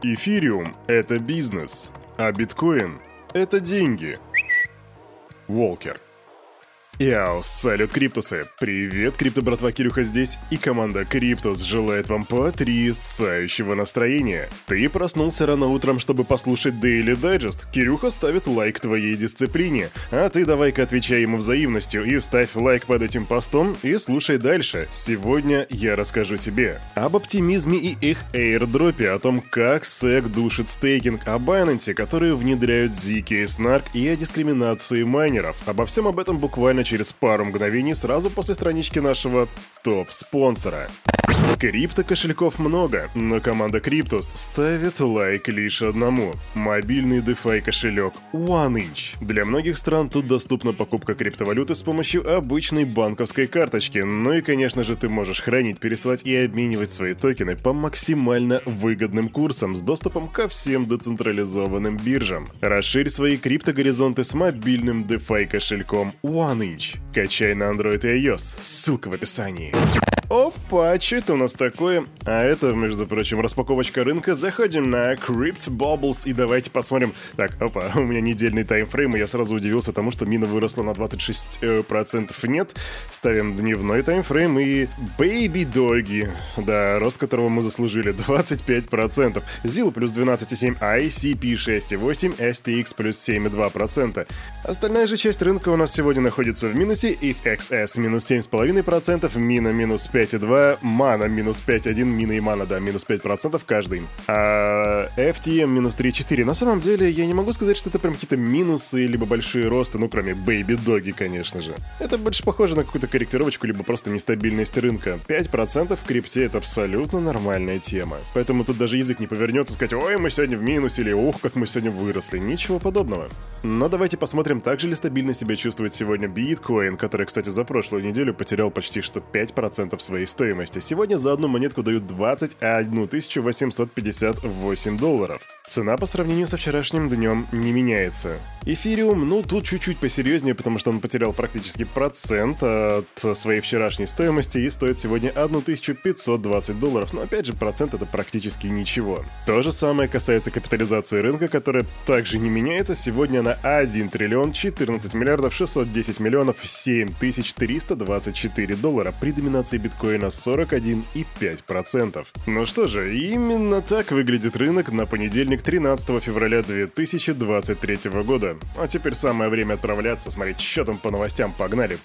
Эфириум – это бизнес, а биткоин – это деньги. Волкер. Яу, салют, Криптусы! Привет, Крипто братва Кирюха здесь, и команда Криптус желает вам потрясающего настроения. Ты проснулся рано утром, чтобы послушать Daily Digest. Кирюха ставит лайк твоей дисциплине, а ты давай-ка отвечай ему взаимностью и ставь лайк под этим постом и слушай дальше. Сегодня я расскажу тебе об оптимизме и их airdrop е, о том, как SEC душит стейкинг, о Binance, которые внедряют ZK-SNARK и о дискриминации майнеров. Обо всем об этом буквально через пару мгновений сразу после странички нашего топ-спонсора. Крипто кошельков много, но команда Криптус ставит лайк лишь одному. Мобильный DeFi кошелек OneInch. Для многих стран тут доступна покупка криптовалюты с помощью обычной банковской карточки. Ну и, конечно же, ты можешь хранить, пересылать и обменивать свои токены по максимально выгодным курсам с доступом ко всем децентрализованным биржам. Расширь свои криптогоризонты с мобильным DeFi кошельком OneInch. Качай на Android и iOS. Ссылка в описании. Опа, что это у нас такое? А это, между прочим, распаковочка рынка. Заходим на Crypt Bubbles и давайте посмотрим. Так, опа, у меня недельный таймфрейм, и я сразу удивился тому, что мина выросла на 26% нет. Ставим дневной таймфрейм и Baby Doggy. Да, рост которого мы заслужили 25%. ZIL плюс 12,7, ICP 6,8, STX плюс 7,2%. Остальная же часть рынка у нас сегодня находится в минусе. IFXS минус 7,5%, Мина минус 5,2, Мана минус 5,1, Мина и Мана, да, минус 5% каждый. А FTM минус 3,4. На самом деле, я не могу сказать, что это прям какие-то минусы, либо большие росты, ну, кроме Baby Доги, конечно же. Это больше похоже на какую-то корректировочку, либо просто нестабильность рынка. 5% в крипте — это абсолютно нормальная тема. Поэтому тут даже язык не повернется сказать, ой, мы сегодня в минусе, или ух, как мы сегодня выросли. Ничего подобного. Но давайте посмотрим, так же ли стабильно себя чувствует сегодня биткоин, который, кстати, за прошлую неделю потерял почти что 5% своей стоимости. Сегодня за одну монетку дают 21 858 долларов. Цена по сравнению со вчерашним днем не меняется. Эфириум, ну тут чуть-чуть посерьезнее, потому что он потерял практически процент от своей вчерашней стоимости и стоит сегодня 1520 долларов, но опять же процент это практически ничего. То же самое касается капитализации рынка, которая также не меняется, сегодня на 1 триллион 14 миллиардов 610 миллионов 7324 доллара при доминации биткоина 41,5%. Ну что же, именно так выглядит рынок на понедельник 13 февраля 2023 года. А теперь самое время отправляться, смотреть, что там по новостям, погнали.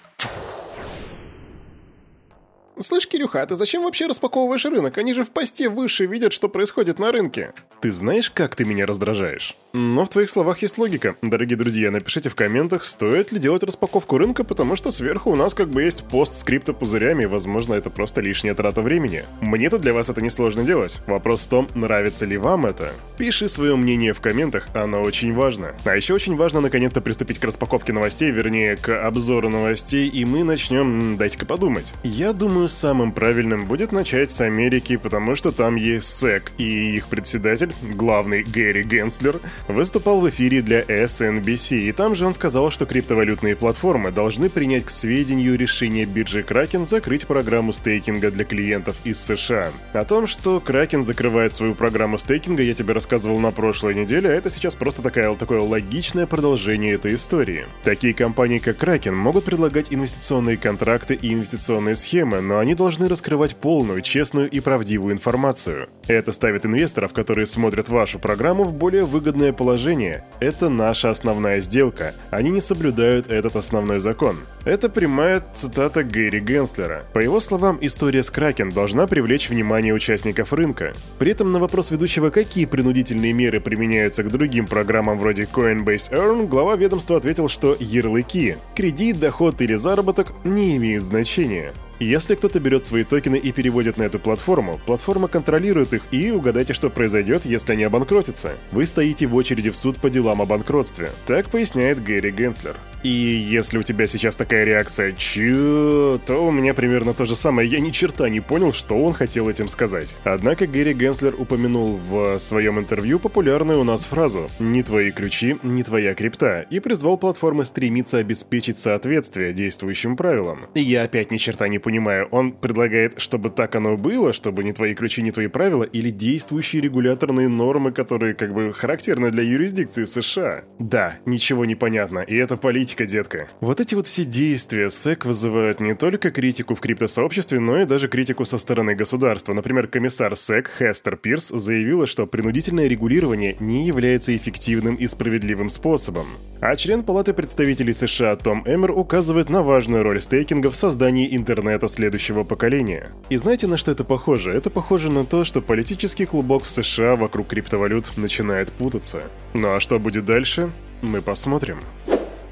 Слышь, Кирюха, а ты зачем вообще распаковываешь рынок? Они же в посте выше видят, что происходит на рынке. Ты знаешь, как ты меня раздражаешь? Но в твоих словах есть логика. Дорогие друзья, напишите в комментах, стоит ли делать распаковку рынка, потому что сверху у нас как бы есть пост с криптопузырями, и, возможно, это просто лишняя трата времени. Мне-то для вас это несложно делать. Вопрос в том, нравится ли вам это. Пиши свое мнение в комментах, оно очень важно. А еще очень важно наконец-то приступить к распаковке новостей, вернее, к обзору новостей, и мы начнем, дайте-ка подумать. Я думаю, самым правильным будет начать с Америки, потому что там есть SEC, и их председатель, главный Гэри Генслер, выступал в эфире для SNBC, и там же он сказал, что криптовалютные платформы должны принять к сведению решение биржи Kraken закрыть программу стейкинга для клиентов из США. О том, что Kraken закрывает свою программу стейкинга, я тебе рассказывал на прошлой неделе, а это сейчас просто такая, такое логичное продолжение этой истории. Такие компании, как Kraken, могут предлагать инвестиционные контракты и инвестиционные схемы, но они должны раскрывать полную, честную и правдивую информацию. Это ставит инвесторов, которые смотрят вашу программу, в более выгодное положение. Это наша основная сделка. Они не соблюдают этот основной закон. Это прямая цитата Гэри Генслера. По его словам, история с Кракен должна привлечь внимание участников рынка. При этом на вопрос ведущего, какие принудительные меры применяются к другим программам вроде Coinbase Earn, глава ведомства ответил, что ярлыки, кредит, доход или заработок не имеют значения. Если кто-то берет свои токены и переводит на эту платформу, платформа контролирует их и угадайте, что произойдет, если они обанкротятся. Вы стоите в очереди в суд по делам о банкротстве. Так поясняет Гэри Генслер. И если у тебя сейчас такая реакция «Чё?», то у меня примерно то же самое. Я ни черта не понял, что он хотел этим сказать. Однако Гэри Генслер упомянул в своем интервью популярную у нас фразу «Не твои ключи, не твоя крипта» и призвал платформы стремиться обеспечить соответствие действующим правилам. И я опять ни черта не понимаю, он предлагает, чтобы так оно было, чтобы не твои ключи, не твои правила, или действующие регуляторные нормы, которые как бы характерны для юрисдикции США? Да, ничего не понятно, и это политика, детка. Вот эти вот все действия СЭК вызывают не только критику в криптосообществе, но и даже критику со стороны государства. Например, комиссар СЭК Хестер Пирс заявила, что принудительное регулирование не является эффективным и справедливым способом. А член Палаты представителей США Том Эммер указывает на важную роль стейкинга в создании интернета следующего поколения. И знаете, на что это похоже? Это похоже на то, что политический клубок в США вокруг криптовалют начинает путаться. Ну а что будет дальше? Мы посмотрим.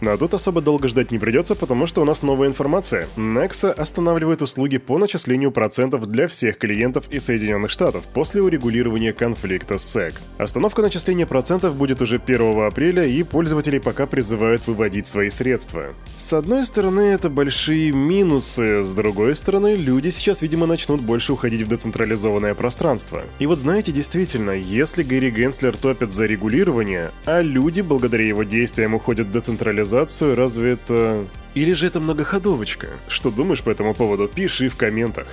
Но тут особо долго ждать не придется, потому что у нас новая информация. Nexa останавливает услуги по начислению процентов для всех клиентов из Соединенных Штатов после урегулирования конфликта с SEC. Остановка начисления процентов будет уже 1 апреля, и пользователи пока призывают выводить свои средства. С одной стороны, это большие минусы, с другой стороны, люди сейчас, видимо, начнут больше уходить в децентрализованное пространство. И вот знаете, действительно, если Гэри Генслер топит за регулирование, а люди благодаря его действиям уходят в децентрализацию, цивилизацию, разве это... Или же это многоходовочка? Что думаешь по этому поводу, пиши в комментах.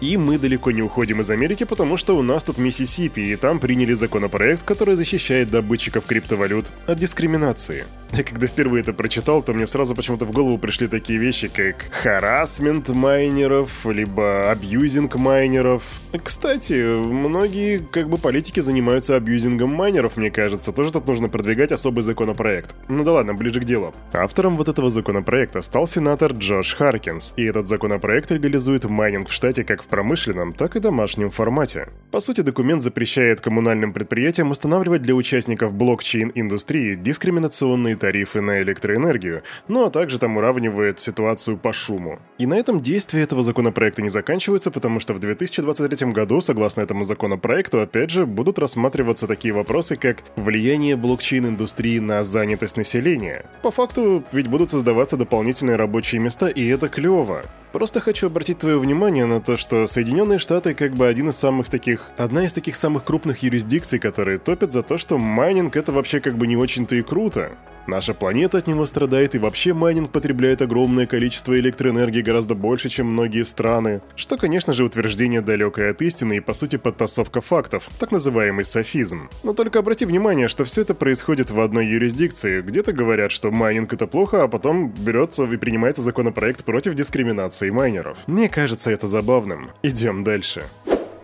И мы далеко не уходим из Америки, потому что у нас тут Миссисипи, и там приняли законопроект, который защищает добытчиков криптовалют от дискриминации. Я когда впервые это прочитал, то мне сразу почему-то в голову пришли такие вещи, как харасмент майнеров, либо абьюзинг майнеров. Кстати, многие как бы политики занимаются абьюзингом майнеров, мне кажется. Тоже тут нужно продвигать особый законопроект. Ну да ладно, ближе к делу. Автором вот этого законопроекта стал сенатор Джош Харкинс, и этот законопроект легализует майнинг в штате как в промышленном, так и домашнем формате. По сути, документ запрещает коммунальным предприятиям устанавливать для участников блокчейн-индустрии дискриминационные тарифы на электроэнергию, ну а также там уравнивает ситуацию по шуму. И на этом действия этого законопроекта не заканчиваются, потому что в 2023 году, согласно этому законопроекту, опять же, будут рассматриваться такие вопросы, как влияние блокчейн-индустрии на занятость населения. По факту, ведь будут создаваться дополнительные рабочие места, и это клево. Просто хочу обратить твое внимание на то, что Соединенные Штаты как бы один из самых таких, одна из таких самых крупных юрисдикций, которые топят за то, что майнинг это вообще как бы не очень-то и круто. Наша планета от него страдает, и вообще майнинг потребляет огромное количество электроэнергии гораздо больше, чем многие страны. Что, конечно же, утверждение далекое от истины и, по сути, подтасовка фактов, так называемый софизм. Но только обрати внимание, что все это происходит в одной юрисдикции. Где-то говорят, что майнинг это плохо, а потом берется и принимается законопроект против дискриминации майнеров. Мне кажется это забавным. Идем дальше.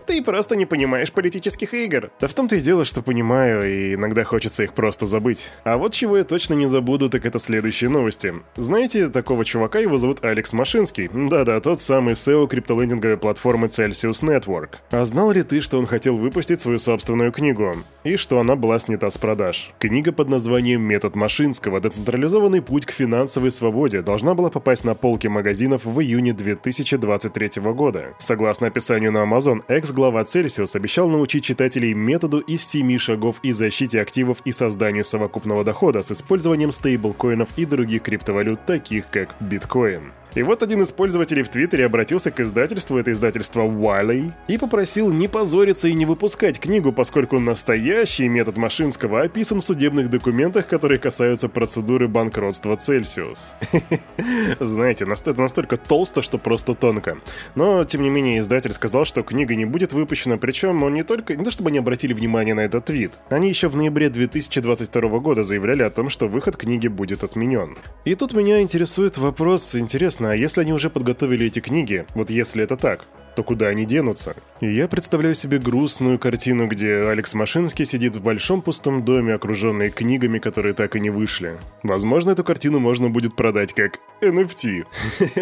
Ты просто не понимаешь политических игр. Да в том-то и дело, что понимаю, и иногда хочется их просто забыть. А вот чего я точно не забуду, так это следующие новости. Знаете, такого чувака его зовут Алекс Машинский. Да-да, тот самый CEO криптолендинговой платформы Celsius Network. А знал ли ты, что он хотел выпустить свою собственную книгу? И что она была снята с продаж? Книга под названием «Метод Машинского. Децентрализованный путь к финансовой свободе» должна была попасть на полки магазинов в июне 2023 года. Согласно описанию на Amazon, экс глава Celsius обещал научить читателей методу из семи шагов и защите активов и созданию совокупного дохода с использованием стейблкоинов и других криптовалют, таких как биткоин. И вот один из пользователей в Твиттере обратился к издательству, это издательство Wiley, и попросил не позориться и не выпускать книгу, поскольку настоящий метод Машинского описан в судебных документах, которые касаются процедуры банкротства Celsius. Знаете, это настолько толсто, что просто тонко. Но, тем не менее, издатель сказал, что книга не будет выпущена, причем он не только... Не то чтобы они обратили внимание на этот твит. Они еще в ноябре 2022 года заявляли о том, что выход книги будет отменен. И тут меня интересует вопрос, Интересно, а если они уже подготовили эти книги, вот если это так, то куда они денутся? И я представляю себе грустную картину, где Алекс Машинский сидит в большом пустом доме, окруженный книгами, которые так и не вышли. Возможно, эту картину можно будет продать как NFT.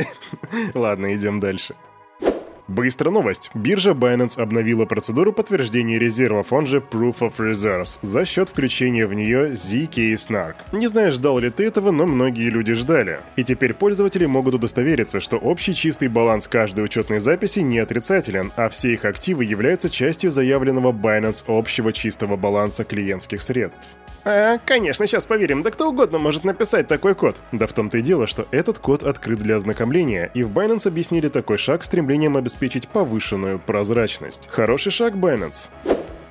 Ладно, идем дальше. Быстро новость. Биржа Binance обновила процедуру подтверждения резервов, он же Proof of Reserves, за счет включения в нее ZK Snark. Не знаю, ждал ли ты этого, но многие люди ждали. И теперь пользователи могут удостовериться, что общий чистый баланс каждой учетной записи не отрицателен, а все их активы являются частью заявленного Binance общего чистого баланса клиентских средств. А, конечно, сейчас поверим, да кто угодно может написать такой код. Да в том-то и дело, что этот код открыт для ознакомления, и в Binance объяснили такой шаг стремлением обеспечить повышенную прозрачность. Хороший шаг, Binance.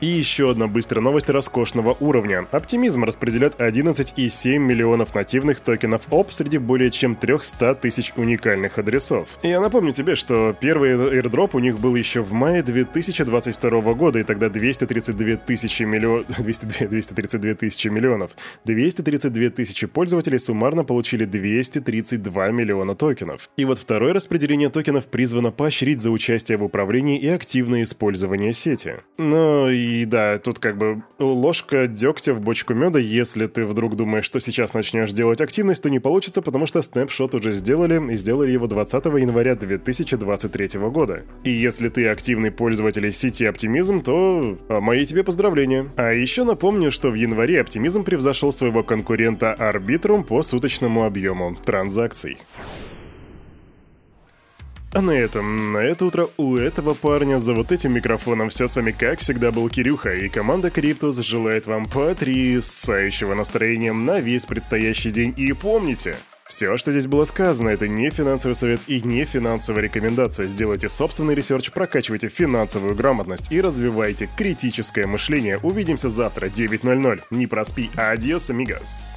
И еще одна быстрая новость роскошного уровня. Оптимизм распределяет 11,7 миллионов нативных токенов ОП среди более чем 300 тысяч уникальных адресов. Я напомню тебе, что первый airdrop у них был еще в мае 2022 года, и тогда 232 тысячи миллион... 202, 232 тысячи миллионов. 232 тысячи пользователей суммарно получили 232 миллиона токенов. И вот второе распределение токенов призвано поощрить за участие в управлении и активное использование сети. Ну и да, тут как бы ложка дегтя в бочку меда, если ты вдруг думаешь, что сейчас начнешь делать активность, то не получится, потому что снапшот уже сделали, и сделали его 20 января 2023 года. И если ты активный пользователь сети Оптимизм, то а, мои тебе поздравления. А еще напомню, что в январе Оптимизм превзошел своего конкурента Arbitrum по суточному объему транзакций. А на этом, на это утро у этого парня за вот этим микрофоном все с вами как всегда был Кирюха, и команда Криптус желает вам потрясающего настроения на весь предстоящий день. И помните, все, что здесь было сказано, это не финансовый совет и не финансовая рекомендация. Сделайте собственный research, прокачивайте финансовую грамотность и развивайте критическое мышление. Увидимся завтра, 9.00. Не проспи. Adiós, amigos.